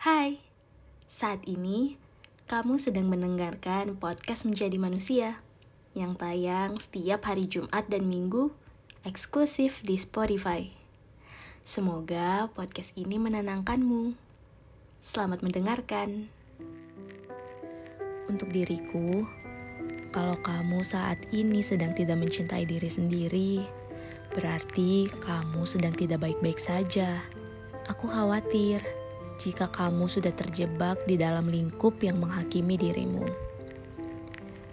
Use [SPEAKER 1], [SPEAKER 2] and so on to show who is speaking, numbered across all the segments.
[SPEAKER 1] Hai, saat ini kamu sedang mendengarkan podcast Menjadi Manusia yang tayang setiap hari Jumat dan Minggu eksklusif di Spotify. Semoga podcast ini menenangkanmu. Selamat mendengarkan. Untuk diriku, kalau kamu saat ini sedang tidak mencintai diri sendiri, berarti kamu sedang tidak baik-baik saja. Aku khawatir jika kamu sudah terjebak di dalam lingkup yang menghakimi dirimu.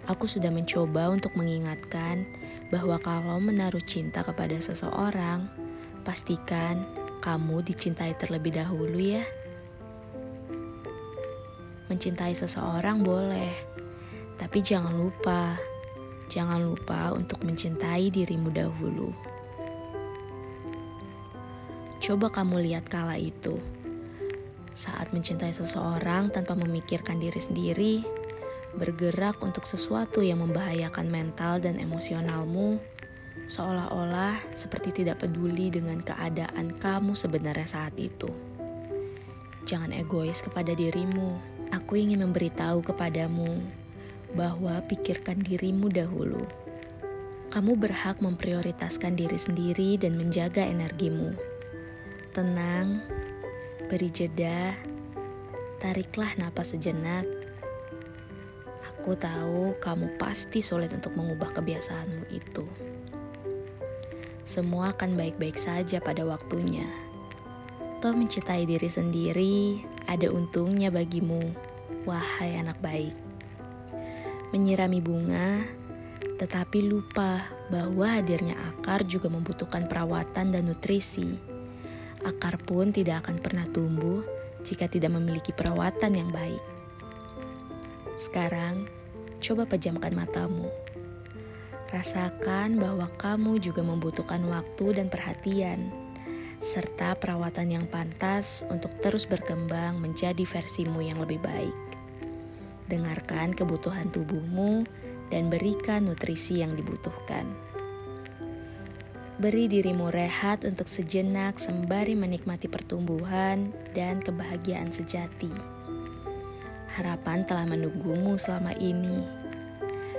[SPEAKER 1] Aku sudah mencoba untuk mengingatkan bahwa kalau menaruh cinta kepada seseorang, pastikan kamu dicintai terlebih dahulu ya. Mencintai seseorang boleh, tapi jangan lupa, jangan lupa untuk mencintai dirimu dahulu. Coba kamu lihat kala itu. Saat mencintai seseorang tanpa memikirkan diri sendiri, bergerak untuk sesuatu yang membahayakan mental dan emosionalmu, seolah-olah seperti tidak peduli dengan keadaan kamu sebenarnya saat itu. Jangan egois kepada dirimu Aku ingin memberitahu kepadamu bahwa pikirkan dirimu dahulu. Kamu berhak memprioritaskan diri sendiri dan menjaga energimu. Tenang, beri jeda, tariklah napas sejenak. Aku tahu kamu pasti sulit untuk mengubah kebiasaanmu itu. Semua akan baik-baik saja pada waktunya. Toh mencintai diri sendiri ada untungnya bagimu, wahai anak baik. Menyirami bunga, tetapi lupa bahwa hadirnya akar juga membutuhkan perawatan dan nutrisi. Akar pun tidak akan pernah tumbuh jika tidak memiliki perawatan yang baik. Sekarang, coba pejamkan matamu. Rasakan bahwa kamu juga membutuhkan waktu dan perhatian serta perawatan yang pantas untuk terus berkembang menjadi versimu yang lebih baik. Dengarkan kebutuhan tubuhmu dan berikan nutrisi yang dibutuhkan. Beri dirimu rehat untuk sejenak sembari menikmati pertumbuhan dan kebahagiaan sejati. Harapan telah menunggumu selama ini.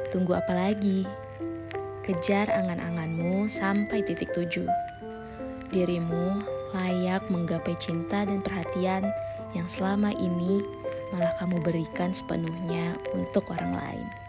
[SPEAKER 1] Tunggu apa lagi? Kejar angan-anganmu sampai titik tujuh dirimu layak menggapai cinta dan perhatian yang selama ini malah kamu berikan sepenuhnya untuk orang lain.